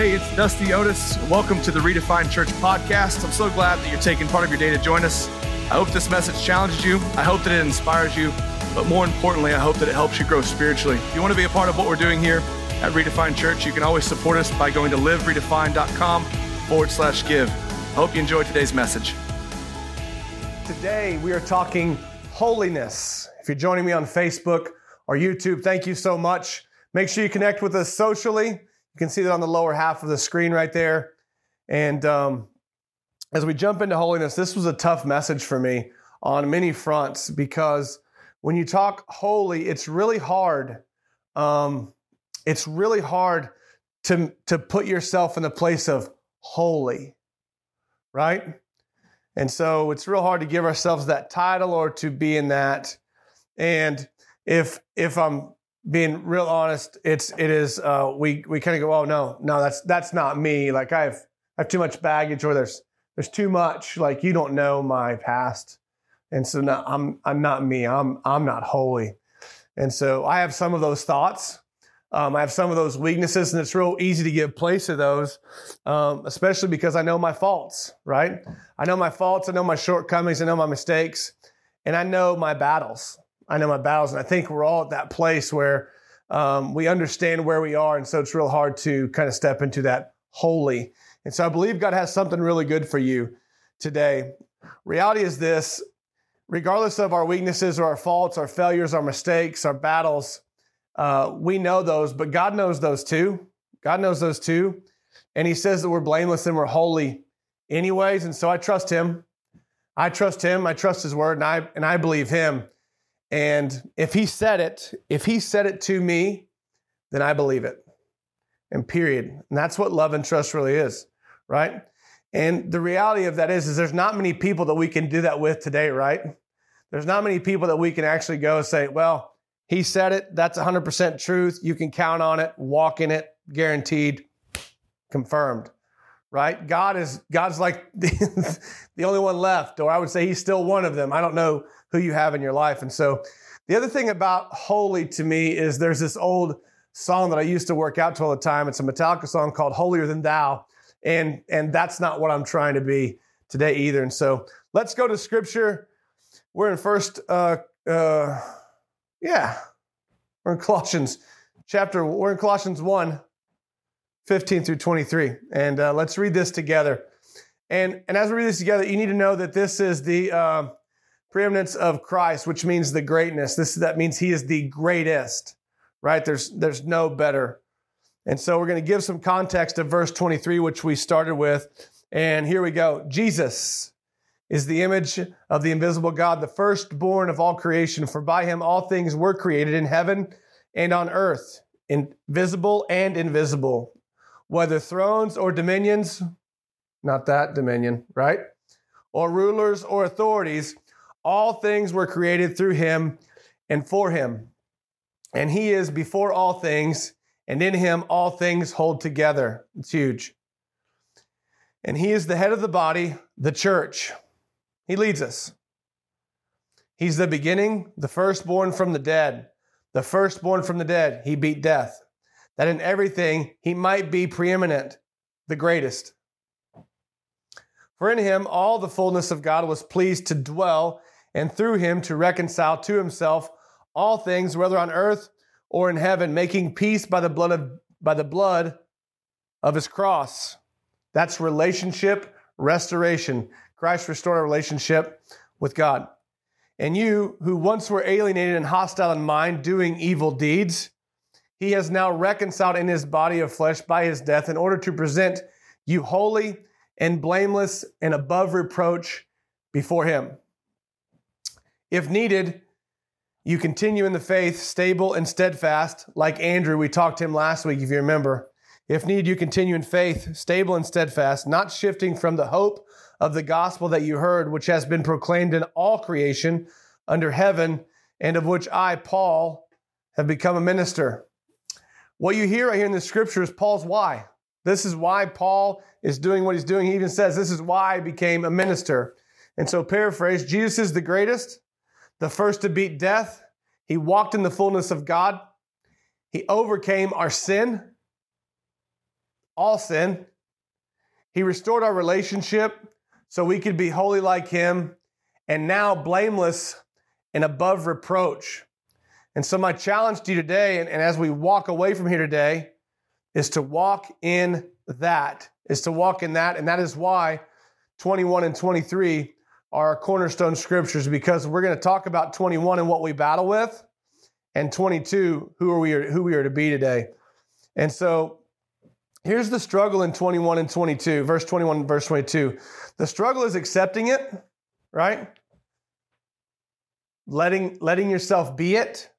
Hey, it's Dusty Otis. Welcome to the Redefined Church podcast. I'm so glad that you're taking part of your day to join us. I hope this message challenges you. I hope that it inspires you. But more importantly, I hope that it helps you grow spiritually. If you want to be a part of what we're doing here at Redefined Church, you can always support us by going to liveredefined.com forward slash give. I hope you enjoyed today's message. Today, we are talking holiness. If you're joining me on Facebook or YouTube, thank you so much. Make sure you connect with us socially. You can see that on the lower half of the screen right there. And um, as we jump into holiness, this was a tough message for me on many fronts because when you talk holy, it's really hard. Um, it's really hard to, to put yourself in the place of holy, right? And so it's real hard to give ourselves that title or to be in that. And if if I'm being real honest, it's it is uh, we we kind of go, oh no, no, that's that's not me. Like I have I have too much baggage, or there's there's too much. Like you don't know my past, and so no, I'm I'm not me. I'm I'm not holy, and so I have some of those thoughts. Um, I have some of those weaknesses, and it's real easy to give place to those, um, especially because I know my faults. Right? I know my faults. I know my shortcomings. I know my mistakes, and I know my battles. I know my battles. And I think we're all at that place where um, we understand where we are. And so it's real hard to kind of step into that holy. And so I believe God has something really good for you today. Reality is this regardless of our weaknesses or our faults, our failures, our mistakes, our battles, uh, we know those, but God knows those too. God knows those too. And He says that we're blameless and we're holy anyways. And so I trust Him. I trust Him. I trust His word and I, and I believe Him. And if he said it, if he said it to me, then I believe it. And period. And that's what love and trust really is, right? And the reality of that is, is there's not many people that we can do that with today, right? There's not many people that we can actually go and say, well, he said it. That's 100% truth. You can count on it, walk in it, guaranteed, confirmed, right? God is, God's like the, the only one left, or I would say he's still one of them. I don't know who you have in your life. And so the other thing about holy to me is there's this old song that I used to work out to all the time. It's a Metallica song called Holier Than Thou. And, and that's not what I'm trying to be today either. And so let's go to scripture. We're in first, uh, uh, yeah, we're in Colossians chapter, we're in Colossians 1, 15 through 23. And uh, let's read this together. And, and as we read this together, you need to know that this is the, uh, preeminence of Christ, which means the greatness. This that means he is the greatest, right? There's there's no better. And so we're going to give some context to verse 23, which we started with. And here we go. Jesus is the image of the invisible God, the firstborn of all creation. For by him all things were created in heaven and on earth, invisible and invisible, whether thrones or dominions, not that dominion, right? Or rulers or authorities. All things were created through him and for him. And he is before all things, and in him all things hold together. It's huge. And he is the head of the body, the church. He leads us. He's the beginning, the firstborn from the dead. The firstborn from the dead. He beat death. That in everything he might be preeminent, the greatest. For in him all the fullness of God was pleased to dwell and through him to reconcile to himself all things, whether on earth or in heaven, making peace by the blood of, by the blood of his cross. That's relationship restoration. Christ restored our relationship with God. And you, who once were alienated and hostile in mind, doing evil deeds, he has now reconciled in his body of flesh by his death in order to present you holy and blameless and above reproach before him. If needed, you continue in the faith, stable and steadfast, like Andrew. We talked to him last week, if you remember. If need, you continue in faith, stable and steadfast, not shifting from the hope of the gospel that you heard, which has been proclaimed in all creation under heaven, and of which I, Paul, have become a minister. What you hear right here in the scripture is Paul's why. This is why Paul is doing what he's doing. He even says, This is why I became a minister. And so, paraphrase Jesus is the greatest, the first to beat death. He walked in the fullness of God. He overcame our sin. all sin. He restored our relationship so we could be holy like him and now blameless and above reproach. And so, my challenge to you today, and, and, as we walk away from here today, is to walk in that, is to walk in that. And that is why 21 and 23 are cornerstone scriptures, because we're going to talk about 21 and what we battle with, and 22, who are we, who we are to be today. And so, Here's the struggle in 21 and 22, verse 21 and verse 22. The struggle is accepting it, right? Letting, letting yourself be it,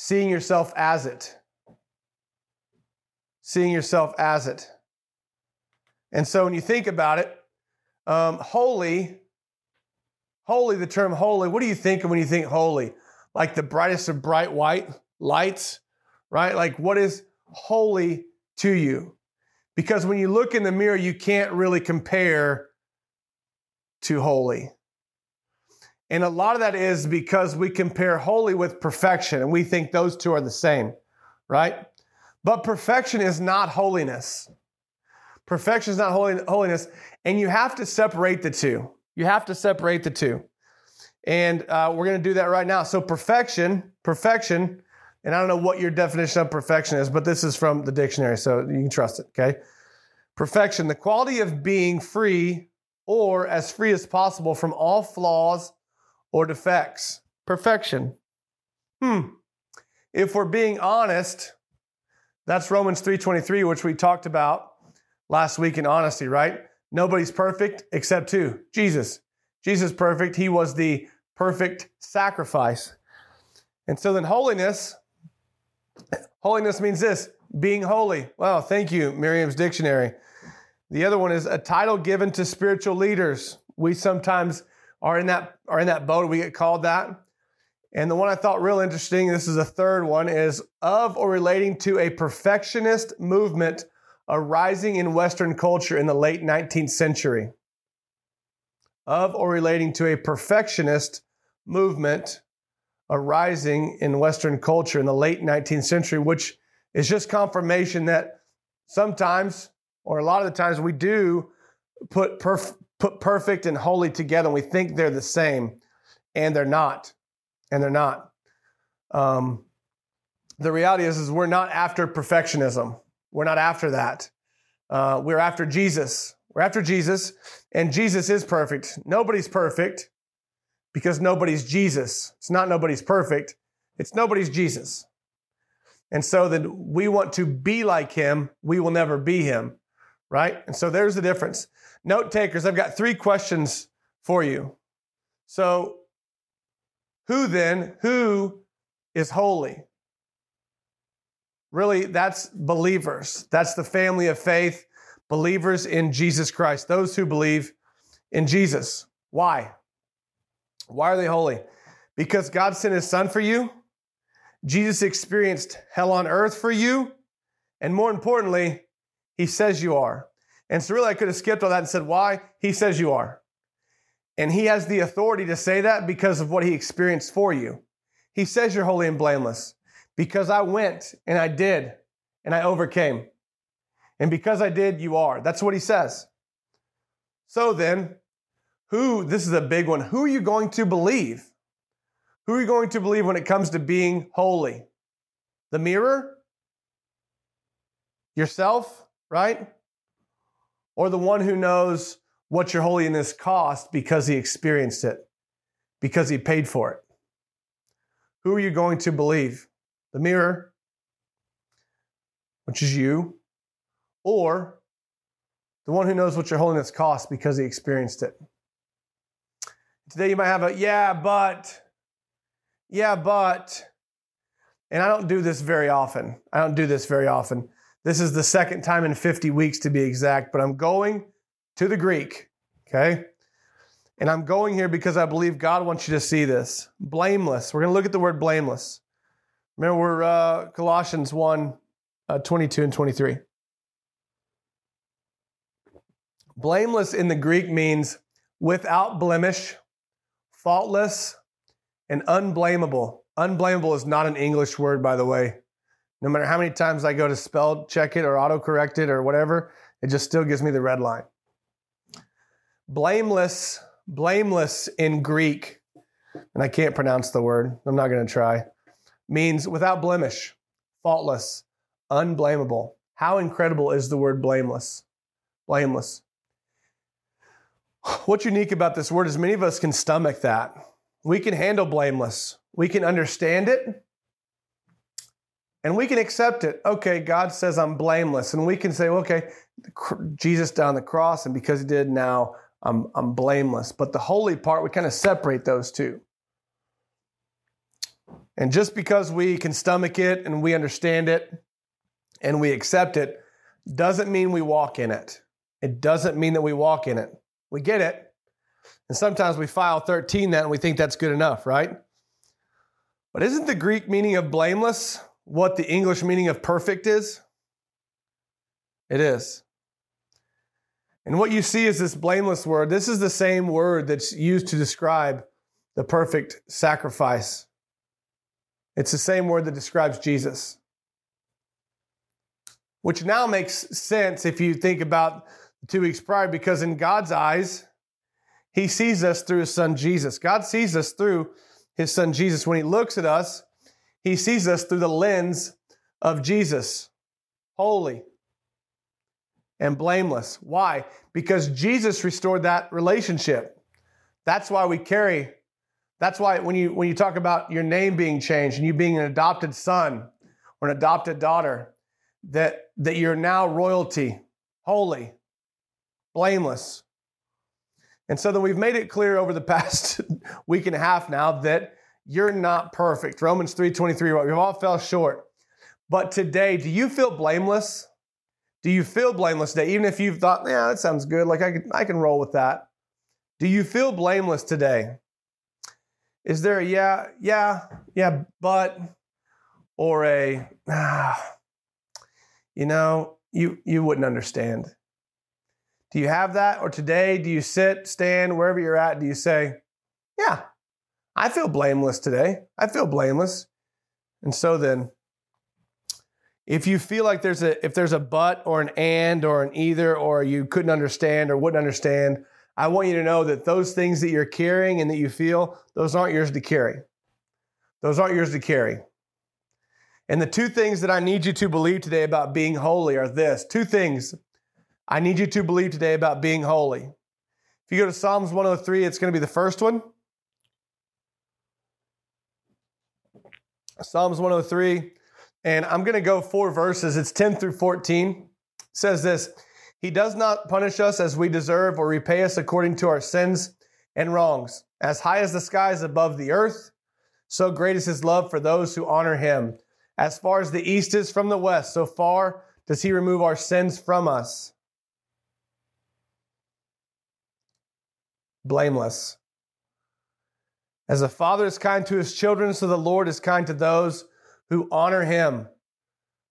seeing yourself as it. Seeing yourself as it. And so when you think about it, um, holy, holy, the term holy, what do you think of when you think holy? Like the brightest of bright white lights, right? Like what is holy to you. Because when you look in the mirror, you can't really compare to holy. And a lot of that is because we compare holy with perfection and we think those two are the same, right? But perfection is not holiness. Perfection is not holy, holiness. And you have to separate the two. You have to separate the two. And uh, we're going to do that right now. So, perfection, perfection and I don't know what your definition of perfection is, but this is from the dictionary, so you can trust it, okay? Perfection, the quality of being free or as free as possible from all flaws or defects. Perfection. Hmm. If we're being honest, that's Romans 3:23 which we talked about last week in honesty, right? Nobody's perfect except who? Jesus. Jesus perfect. He was the perfect sacrifice. And so then holiness Holiness means this being holy. Wow, thank you, Merriam's Dictionary. The other one is a title given to spiritual leaders. We sometimes are in that are in that boat. We get called that. And the one I thought real interesting, this is a third one, is of or relating to a perfectionist movement arising in Western culture in the late 19th century. Of or relating to a perfectionist movement arising in Western culture in the late 19th century, which is just confirmation that sometimes, or a lot of the times, we do put, perf- put perfect and holy together and we think they're the same, and they're not. And they're not. Um, the reality is, is we're not after perfectionism. We're not after that. Uh, we're after Jesus. We're after Jesus, and Jesus is perfect. Nobody's perfect because nobody's Jesus. It's not nobody's perfect, it's nobody's Jesus. And so that we want to be like him, we will never be him, right? And so there's the difference. Note takers, I've got three questions for you. So, who then, who is holy? Really, that's believers. That's the family of faith, believers in Jesus Christ, those who believe in Jesus. Why? Why are they holy? Because God sent his son for you. Jesus experienced hell on earth for you. And more importantly, he says you are. And so, really, I could have skipped all that and said, Why? He says you are. And he has the authority to say that because of what he experienced for you. He says you're holy and blameless because I went and I did and I overcame. And because I did, you are. That's what he says. So then, who, this is a big one, who are you going to believe? Who are you going to believe when it comes to being holy? The mirror? Yourself, right? Or the one who knows what your holiness cost because he experienced it, because he paid for it? Who are you going to believe? The mirror, which is you, or the one who knows what your holiness cost because he experienced it? Today you might have a, yeah, but, yeah, but. And I don't do this very often. I don't do this very often. This is the second time in 50 weeks to be exact, but I'm going to the Greek, okay? And I'm going here because I believe God wants you to see this. Blameless. We're going to look at the word blameless. Remember, we're uh, Colossians 1 uh, 22 and 23. Blameless in the Greek means without blemish faultless, and unblameable. Unblameable is not an English word, by the way. No matter how many times I go to spell check it or autocorrect it or whatever, it just still gives me the red line. Blameless, blameless in Greek, and I can't pronounce the word, I'm not going to try, means without blemish, faultless, unblameable. How incredible is the word blameless? Blameless. What's unique about this word is many of us can stomach that. We can handle blameless. We can understand it and we can accept it. Okay, God says I'm blameless. And we can say, okay, Jesus died on the cross, and because he did, now I'm, I'm blameless. But the holy part, we kind of separate those two. And just because we can stomach it and we understand it and we accept it, doesn't mean we walk in it. It doesn't mean that we walk in it. We get it. And sometimes we file 13 that and we think that's good enough, right? But isn't the Greek meaning of blameless what the English meaning of perfect is? It is. And what you see is this blameless word. This is the same word that's used to describe the perfect sacrifice. It's the same word that describes Jesus. Which now makes sense if you think about two weeks prior, because in God's eyes, He sees us through His Son Jesus. God sees us through His Son Jesus. When He looks at us, He sees us through the lens of Jesus, holy and blameless. Why? Because Jesus restored that relationship. That's why we carry. That's why when you when you talk about your name being changed and you being an adopted son or an adopted daughter, that that you're now royalty, holy, blameless. And so then we've made it clear over the past week and a half now that you're not perfect. Romans 3:23, we've all fell short. But today, do you feel blameless? Do you feel blameless today? Even if you've thought, yeah, that sounds good, like I can, I can roll with that. Do you feel blameless today? Is there a yeah, yeah, yeah, but, or a, ah, you know, you, you wouldn't understand? Do you have that? Or today, do you sit, stand, wherever you're at, do you say, yeah, I feel blameless today. I feel blameless. And so then, if you feel like there's a if there's a but or an and or an either or you couldn't understand or wouldn't understand, I want you to know that those things that you're carrying and that you feel, those aren't yours to carry. Those aren't yours to carry. And the two things that I need you to believe today about being holy are this. Two things I need you to believe today about being holy. If you go to Psalms 103, it's going to be the first one. Psalms 103 and I'm going to go four verses. It's 10 through 14. It says this He does not punish us as we deserve or repay us according to our sins and wrongs. As high as the sky is above the earth, so great is his love for those who honor him. As far as the east is from the west, so far does he remove our sins from us. Blameless. As a father is kind to his children, so the Lord is kind to those who honor him.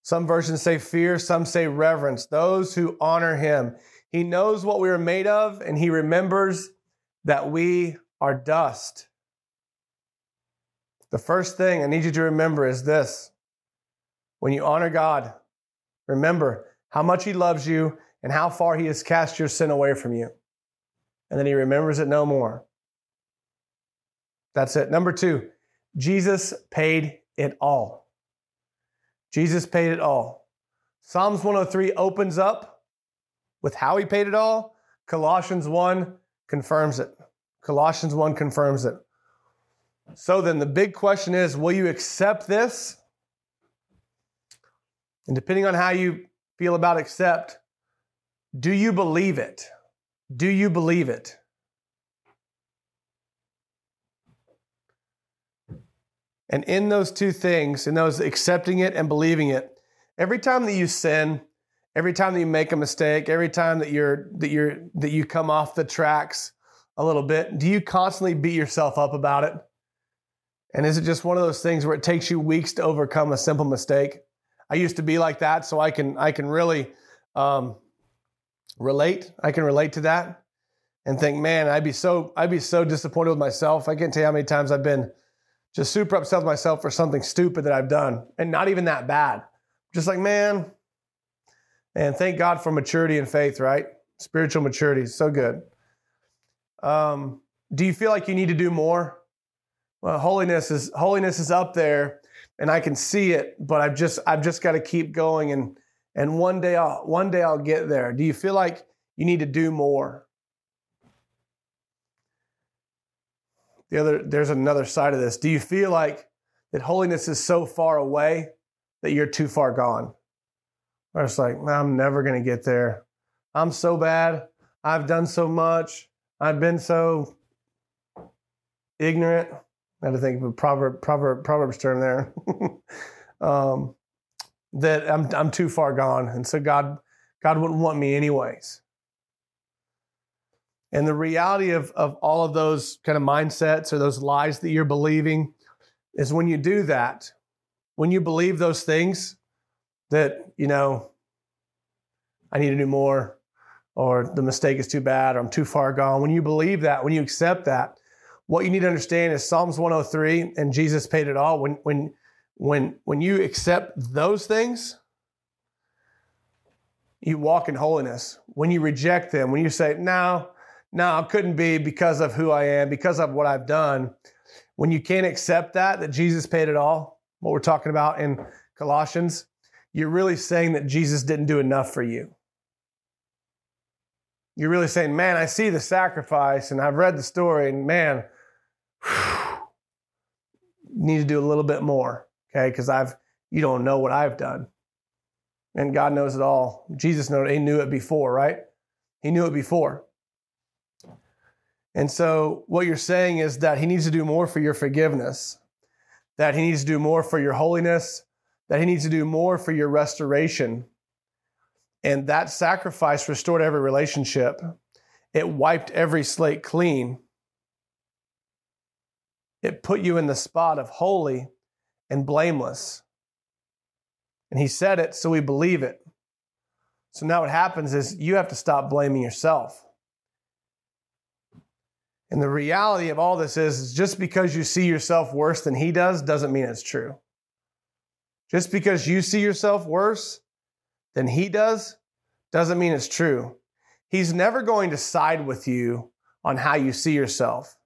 Some versions say fear, some say reverence. Those who honor him. He knows what we are made of, and he remembers that we are dust. The first thing I need you to remember is this when you honor God, remember how much he loves you and how far he has cast your sin away from you. And then he remembers it no more. That's it. Number two, Jesus paid it all. Jesus paid it all. Psalms 103 opens up with how he paid it all. Colossians 1 confirms it. Colossians 1 confirms it. So then the big question is will you accept this? And depending on how you feel about accept, do you believe it? Do you believe it? And in those two things, in those accepting it and believing it, every time that you sin, every time that you make a mistake, every time that you're that you're that you come off the tracks a little bit, do you constantly beat yourself up about it? And is it just one of those things where it takes you weeks to overcome a simple mistake? I used to be like that, so I can I can really um, relate. I can relate to that and think, man, I'd be so I'd be so disappointed with myself. I can't tell you how many times I've been just super upset with myself for something stupid that I've done and not even that bad. just like, man, and thank God for maturity and faith, right? Spiritual maturity is so good. Um, do you feel like you need to do more? Well, holiness is holiness is up there, and I can see it, but I've just I've just got to keep going, and and one day I'll one day I'll get there. Do you feel like you need to do more? The other there's another side of this. Do you feel like that holiness is so far away that you're too far gone? Or it's like, I'm never going to get there. I'm so bad. I've done so much. I've been so ignorant. I had to think of a proverb, proverb, proverbs term there. um, that I'm I'm too far gone, and so God God wouldn't want me anyways. And the reality of of all of those kind of mindsets or those lies that you're believing is when you do that, when you believe those things, that you know I need to do more, or the mistake is too bad, or I'm too far gone. When you believe that, when you accept that, what you need to understand is Psalms 103 and Jesus paid it all. When when when when you accept those things, you walk in holiness. When you reject them, when you say, no, no, it couldn't be because of who I am, because of what I've done. When you can't accept that, that Jesus paid it all, what we're talking about in Colossians, you're really saying that Jesus didn't do enough for you. You're really saying, man, I see the sacrifice and I've read the story, and man, need to do a little bit more okay? Because I've you don't know what I've done, and God knows it all. Jesus knew it; he knew it before, right? He knew it before. And so, what you're saying is that He needs to do more for your forgiveness, that He needs to do more for your holiness, that He needs to do more for your restoration. And that sacrifice restored every relationship, it wiped every slate clean. It put you in the spot of holy and blameless. And he said it, so we believe it. So now what happens is you have to stop blaming yourself. And the reality of all this is, is just because you see yourself worse than he does doesn't mean it's true. Just because you see yourself worse than he does doesn't mean it's true. He's never going to side with you on how you see yourself.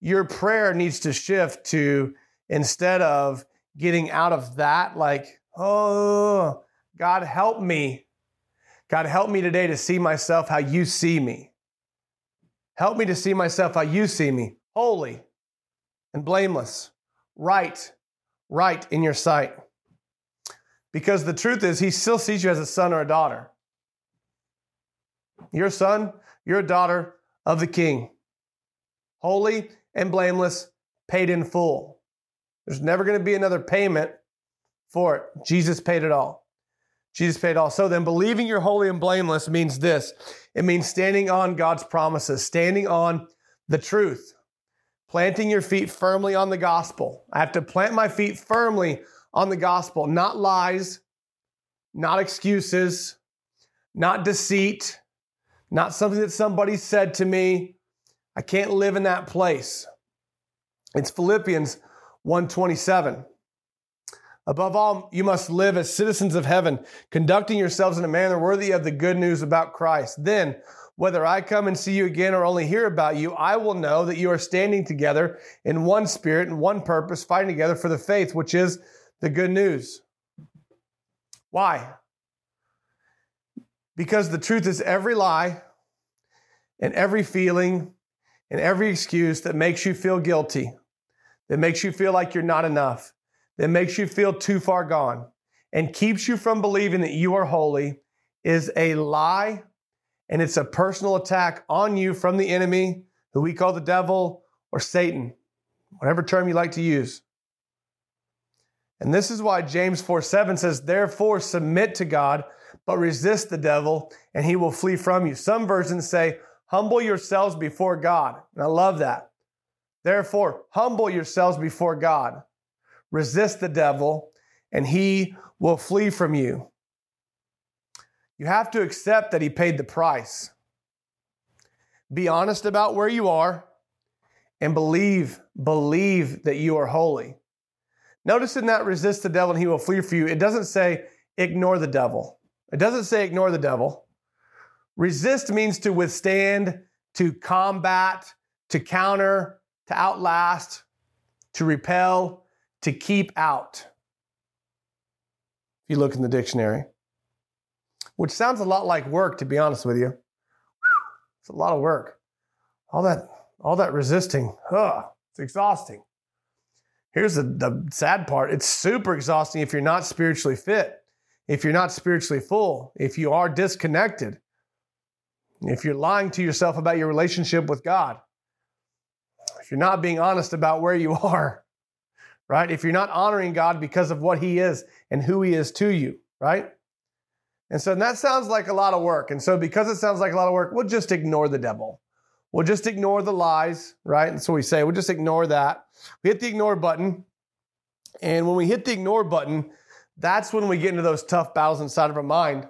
Your prayer needs to shift to instead of getting out of that, like, oh, God, help me. God, help me today to see myself how you see me. Help me to see myself how you see me, holy and blameless, right, right in your sight. Because the truth is, he still sees you as a son or a daughter. You're son, you're a daughter of the king. Holy and blameless, paid in full. There's never going to be another payment for it. Jesus paid it all. Jesus paid all. So then, believing you're holy and blameless means this it means standing on God's promises, standing on the truth, planting your feet firmly on the gospel. I have to plant my feet firmly on the gospel, not lies, not excuses, not deceit, not something that somebody said to me. I can't live in that place. It's Philippians 127. Above all, you must live as citizens of heaven, conducting yourselves in a manner worthy of the good news about Christ. Then, whether I come and see you again or only hear about you, I will know that you are standing together in one spirit and one purpose, fighting together for the faith, which is the good news. Why? Because the truth is every lie and every feeling and every excuse that makes you feel guilty that makes you feel like you're not enough, that makes you feel too far gone, and keeps you from believing that you are holy is a lie and it's a personal attack on you from the enemy, who we call the devil or Satan, whatever term you like to use. And this is why James 4 7 says, Therefore, submit to God, but resist the devil, and he will flee from you. Some versions say, Humble yourselves before God. And I love that. Therefore, humble yourselves before God. Resist the devil, and he will flee from you. You have to accept that he paid the price. Be honest about where you are and believe, believe that you are holy. Notice in that resist the devil and he will flee for you, it doesn't say ignore the devil. It doesn't say ignore the devil. Resist means to withstand, to combat, to counter, to outlast, to repel, to keep out. If you look in the dictionary, which sounds a lot like work, to be honest with you. It's a lot of work. All that, all that resisting, ugh, it's exhausting. Here's the, the sad part it's super exhausting if you're not spiritually fit, if you're not spiritually full, if you are disconnected, if you're lying to yourself about your relationship with God, if you're not being honest about where you are, right? If you're not honoring God because of what He is and who He is to you, right? And so that sounds like a lot of work. And so because it sounds like a lot of work, we'll just ignore the devil. We'll just ignore the lies, right? That's what we say. We'll just ignore that. We hit the ignore button. And when we hit the ignore button, that's when we get into those tough battles inside of our mind.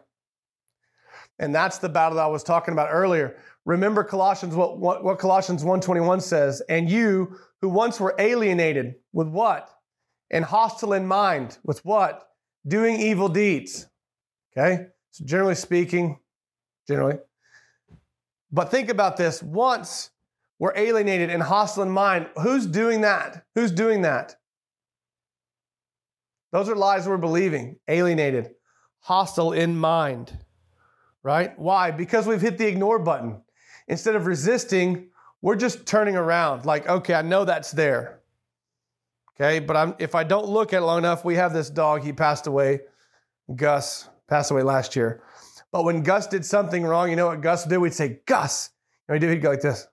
And that's the battle that I was talking about earlier. Remember Colossians, what, what, what Colossians 1.21 says, and you who once were alienated with what? And hostile in mind with what? Doing evil deeds. Okay? So, generally speaking, generally. But think about this once we're alienated and hostile in mind, who's doing that? Who's doing that? Those are lies we're believing. Alienated, hostile in mind, right? Why? Because we've hit the ignore button. Instead of resisting, we're just turning around like, okay, I know that's there. Okay, but I'm, if I don't look at it long enough, we have this dog, he passed away, Gus, passed away last year. But when Gus did something wrong, you know what Gus would do? We'd say, Gus. You know, he'd, do? he'd go like this.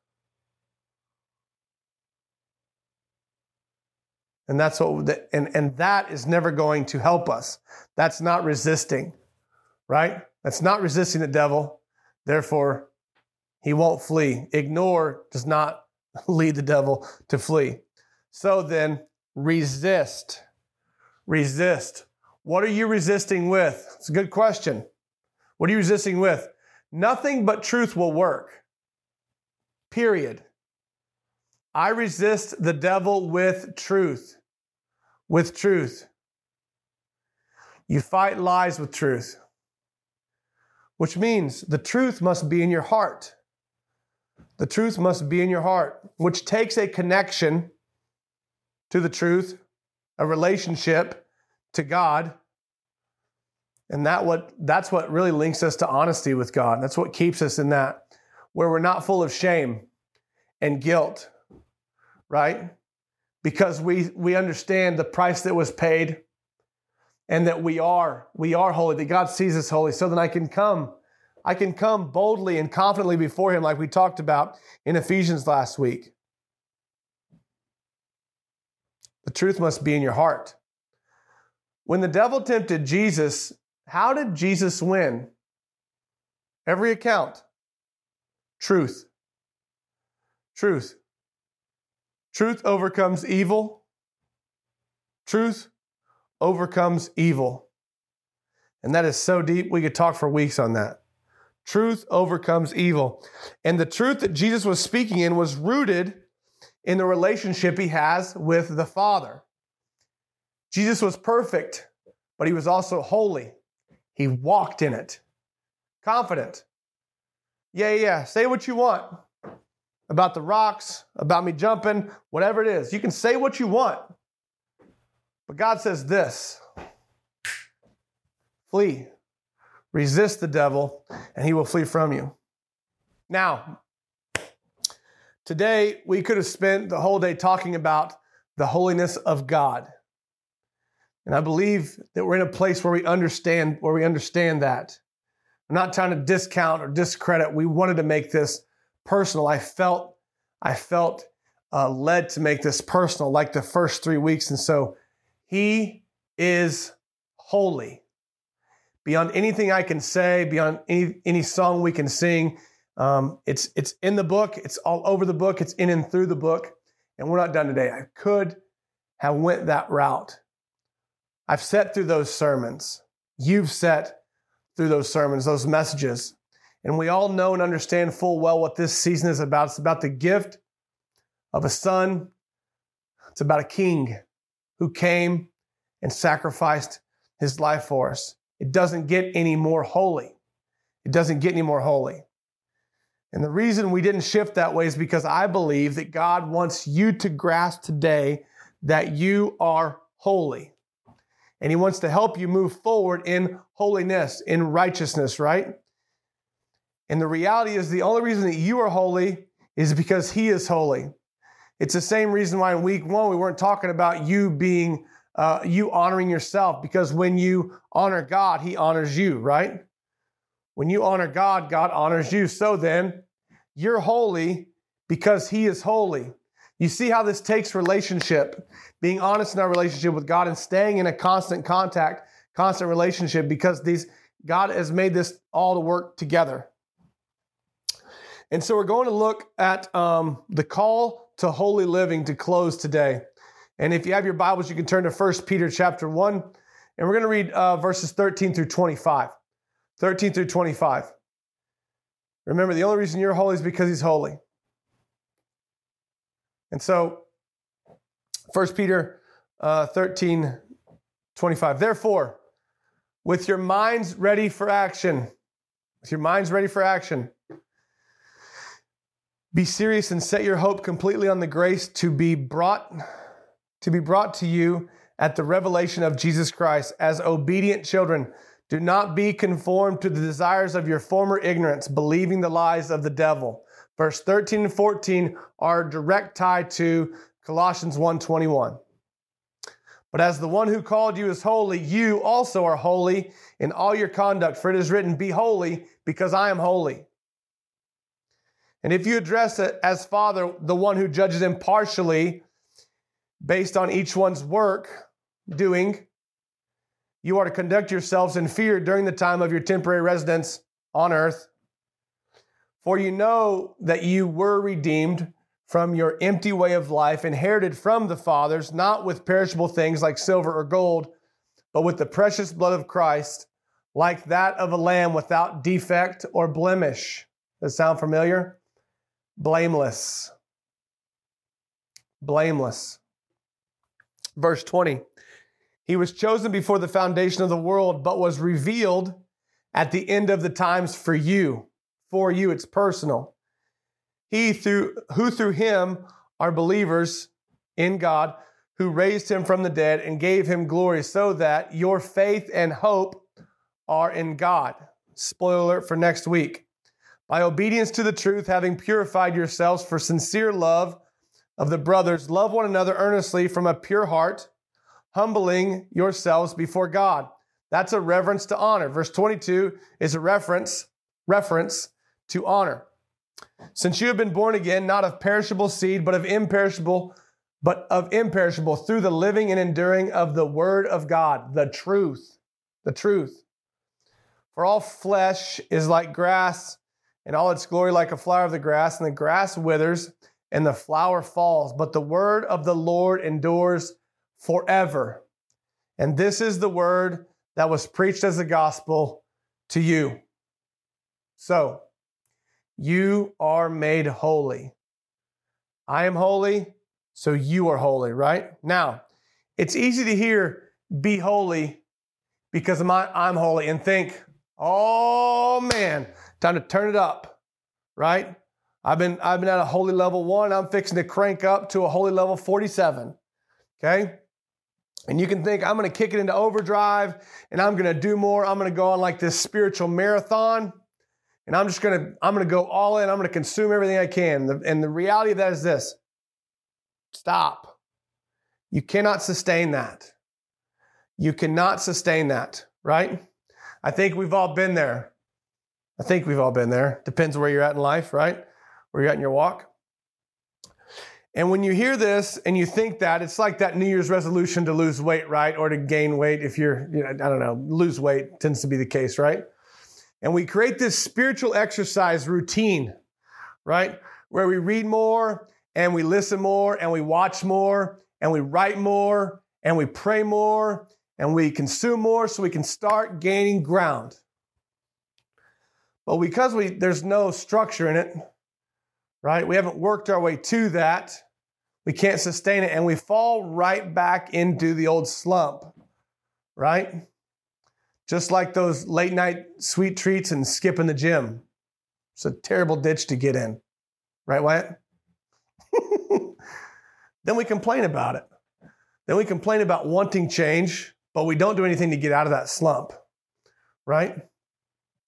And that's what, and, and that is never going to help us. That's not resisting, right? That's not resisting the devil. Therefore, he won't flee. Ignore does not lead the devil to flee. So then, resist. Resist. What are you resisting with? It's a good question. What are you resisting with? Nothing but truth will work. Period. I resist the devil with truth. With truth. You fight lies with truth, which means the truth must be in your heart. The truth must be in your heart, which takes a connection to the truth, a relationship to God. And that what that's what really links us to honesty with God. That's what keeps us in that where we're not full of shame and guilt, right? Because we we understand the price that was paid and that we are we are holy, that God sees us holy, so that I can come I can come boldly and confidently before him like we talked about in Ephesians last week. The truth must be in your heart. When the devil tempted Jesus, how did Jesus win? Every account. Truth. Truth. Truth overcomes evil. Truth overcomes evil. And that is so deep, we could talk for weeks on that. Truth overcomes evil. And the truth that Jesus was speaking in was rooted in the relationship he has with the Father. Jesus was perfect, but he was also holy. He walked in it. Confident. Yeah, yeah, say what you want about the rocks, about me jumping, whatever it is. You can say what you want. But God says this flee, resist the devil, and he will flee from you. Now, today we could have spent the whole day talking about the holiness of God. And I believe that we're in a place where we understand where we understand that. I'm not trying to discount or discredit. We wanted to make this personal. I felt I felt uh, led to make this personal, like the first three weeks. And so, He is holy beyond anything I can say, beyond any any song we can sing. Um, it's it's in the book. It's all over the book. It's in and through the book. And we're not done today. I could have went that route I've sat through those sermons. You've sat through those sermons, those messages. And we all know and understand full well what this season is about. It's about the gift of a son. It's about a king who came and sacrificed his life for us. It doesn't get any more holy. It doesn't get any more holy. And the reason we didn't shift that way is because I believe that God wants you to grasp today that you are holy. And He wants to help you move forward in holiness, in righteousness, right? And the reality is the only reason that you are holy is because He is holy. It's the same reason why in week one we weren't talking about you being, uh, you honoring yourself, because when you honor God, He honors you, right? When you honor God, God honors you. So then, you're holy because He is holy. You see how this takes relationship, being honest in our relationship with God and staying in a constant contact, constant relationship, because these God has made this all to work together. And so we're going to look at um, the call to holy living to close today. And if you have your Bibles, you can turn to 1 Peter chapter 1, and we're going to read uh, verses 13 through 25. 13 through 25. Remember, the only reason you're holy is because he's holy. And so, 1 Peter uh, 13, 25. Therefore, with your minds ready for action, with your minds ready for action, be serious and set your hope completely on the grace to be brought to be brought to you at the revelation of Jesus Christ as obedient children. Do not be conformed to the desires of your former ignorance, believing the lies of the devil. Verse 13 and 14 are direct tie to Colossians 1:21. But as the one who called you is holy, you also are holy in all your conduct, for it is written, Be holy, because I am holy. And if you address it as Father, the one who judges impartially based on each one's work doing, you are to conduct yourselves in fear during the time of your temporary residence on earth. For you know that you were redeemed from your empty way of life, inherited from the fathers, not with perishable things like silver or gold, but with the precious blood of Christ, like that of a lamb without defect or blemish. Does that sound familiar? Blameless. Blameless. Verse 20. He was chosen before the foundation of the world, but was revealed at the end of the times for you. For you, it's personal. He through who through him are believers in God, who raised him from the dead and gave him glory, so that your faith and hope are in God. Spoiler alert for next week. By obedience to the truth, having purified yourselves for sincere love of the brothers, love one another earnestly from a pure heart humbling yourselves before God. That's a reverence to honor. Verse 22 is a reference, reference to honor. Since you have been born again, not of perishable seed, but of imperishable, but of imperishable through the living and enduring of the word of God, the truth, the truth. For all flesh is like grass, and all its glory like a flower of the grass, and the grass withers and the flower falls, but the word of the Lord endures forever. And this is the word that was preached as the gospel to you. So, you are made holy. I am holy, so you are holy, right? Now, it's easy to hear be holy because my, I'm holy and think, oh man, time to turn it up, right? I've been, I've been at a holy level one. I'm fixing to crank up to a holy level 47. Okay. And you can think, I'm going to kick it into overdrive and I'm going to do more. I'm going to go on like this spiritual marathon and I'm just going to, I'm going to go all in. I'm going to consume everything I can. And the reality of that is this stop. You cannot sustain that. You cannot sustain that, right? I think we've all been there. I think we've all been there. Depends where you're at in life, right? Where you're at in your walk. And when you hear this and you think that, it's like that New Year's resolution to lose weight, right? Or to gain weight if you're, you know, I don't know, lose weight tends to be the case, right? And we create this spiritual exercise routine, right? Where we read more and we listen more and we watch more and we write more and we pray more and we consume more so we can start gaining ground. But because we there's no structure in it, right? We haven't worked our way to that. We can't sustain it, and we fall right back into the old slump, right? Just like those late night sweet treats and skipping the gym. It's a terrible ditch to get in, right, Wyatt? then we complain about it. Then we complain about wanting change, but we don't do anything to get out of that slump, right?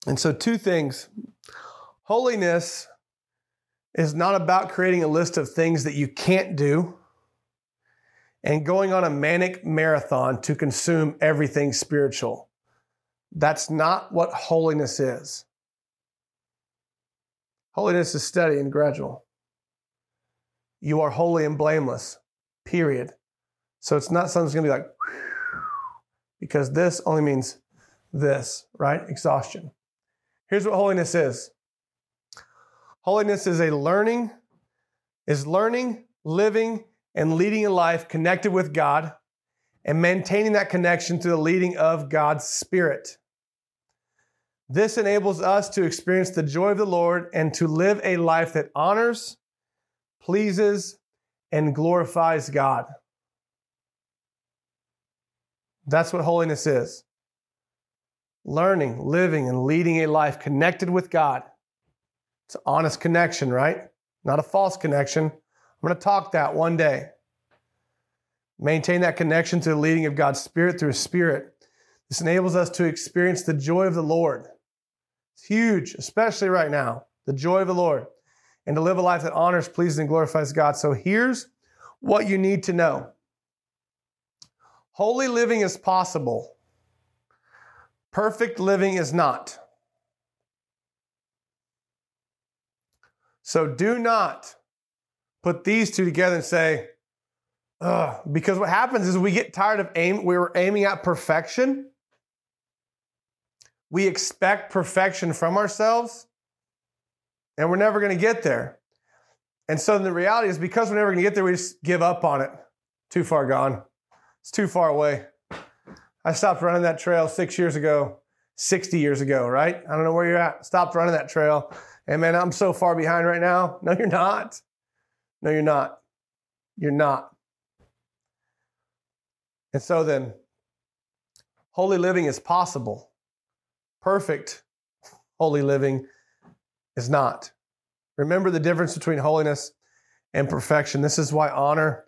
And so, two things holiness is not about creating a list of things that you can't do and going on a manic marathon to consume everything spiritual. That's not what holiness is. Holiness is steady and gradual. You are holy and blameless, period. So it's not something that's going to be like, because this only means this, right? Exhaustion. Here's what holiness is holiness is a learning, is learning, living, and leading a life connected with God and maintaining that connection through the leading of God's Spirit. This enables us to experience the joy of the Lord and to live a life that honors, pleases, and glorifies God. That's what holiness is learning, living, and leading a life connected with God. It's an honest connection, right? Not a false connection. I'm going to talk that one day. Maintain that connection to the leading of God's Spirit through His Spirit. This enables us to experience the joy of the Lord. It's huge, especially right now. The joy of the Lord. And to live a life that honors, pleases, and glorifies God. So here's what you need to know Holy living is possible, perfect living is not. So do not put these two together and say, Ugh, because what happens is we get tired of aim, we were aiming at perfection. We expect perfection from ourselves, and we're never going to get there. And so the reality is because we're never going to get there, we just give up on it. Too far gone. It's too far away. I stopped running that trail six years ago, 60 years ago, right? I don't know where you're at. Stopped running that trail. And man, I'm so far behind right now. No, you're not. No, you're not. You're not. And so then, holy living is possible. Perfect holy living is not. Remember the difference between holiness and perfection. This is why honor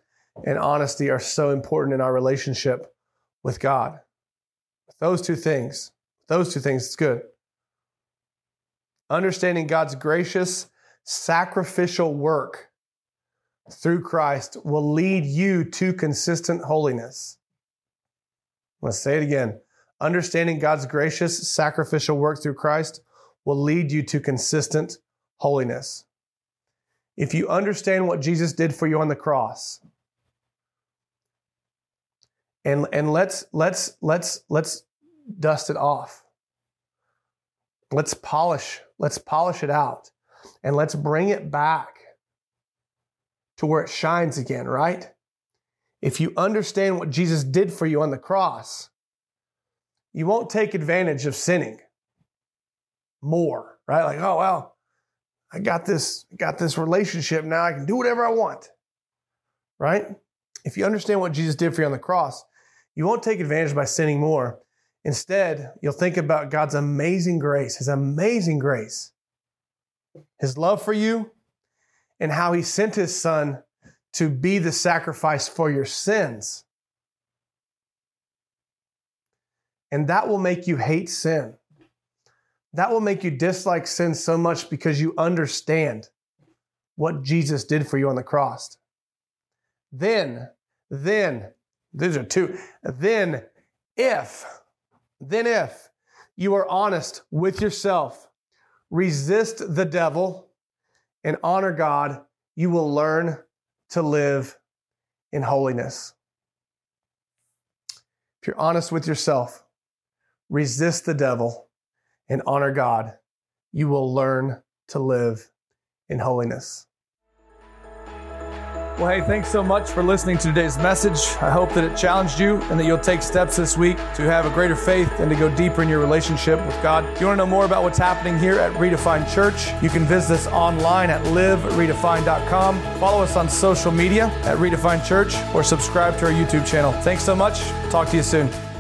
and honesty are so important in our relationship with God. those two things, those two things, it's good. Understanding God's gracious, sacrificial work through Christ will lead you to consistent holiness. To say it again. Understanding God's gracious, sacrificial work through Christ will lead you to consistent holiness. If you understand what Jesus did for you on the cross, and and let's let's let's let's dust it off. Let's polish, let's polish it out and let's bring it back to where it shines again, right? If you understand what Jesus did for you on the cross, you won't take advantage of sinning more, right? Like, oh well, I got this, got this relationship now. I can do whatever I want, right? If you understand what Jesus did for you on the cross, you won't take advantage by sinning more. Instead, you'll think about God's amazing grace, His amazing grace, His love for you, and how He sent His Son to be the sacrifice for your sins. And that will make you hate sin. That will make you dislike sin so much because you understand what Jesus did for you on the cross. Then, then, these are two. Then, if, then if you are honest with yourself, resist the devil, and honor God, you will learn to live in holiness. If you're honest with yourself, resist the devil, and honor God, you will learn to live in holiness. Well, hey, thanks so much for listening to today's message. I hope that it challenged you and that you'll take steps this week to have a greater faith and to go deeper in your relationship with God. If you want to know more about what's happening here at Redefined Church, you can visit us online at liveredefined.com. Follow us on social media at Redefined Church or subscribe to our YouTube channel. Thanks so much. Talk to you soon.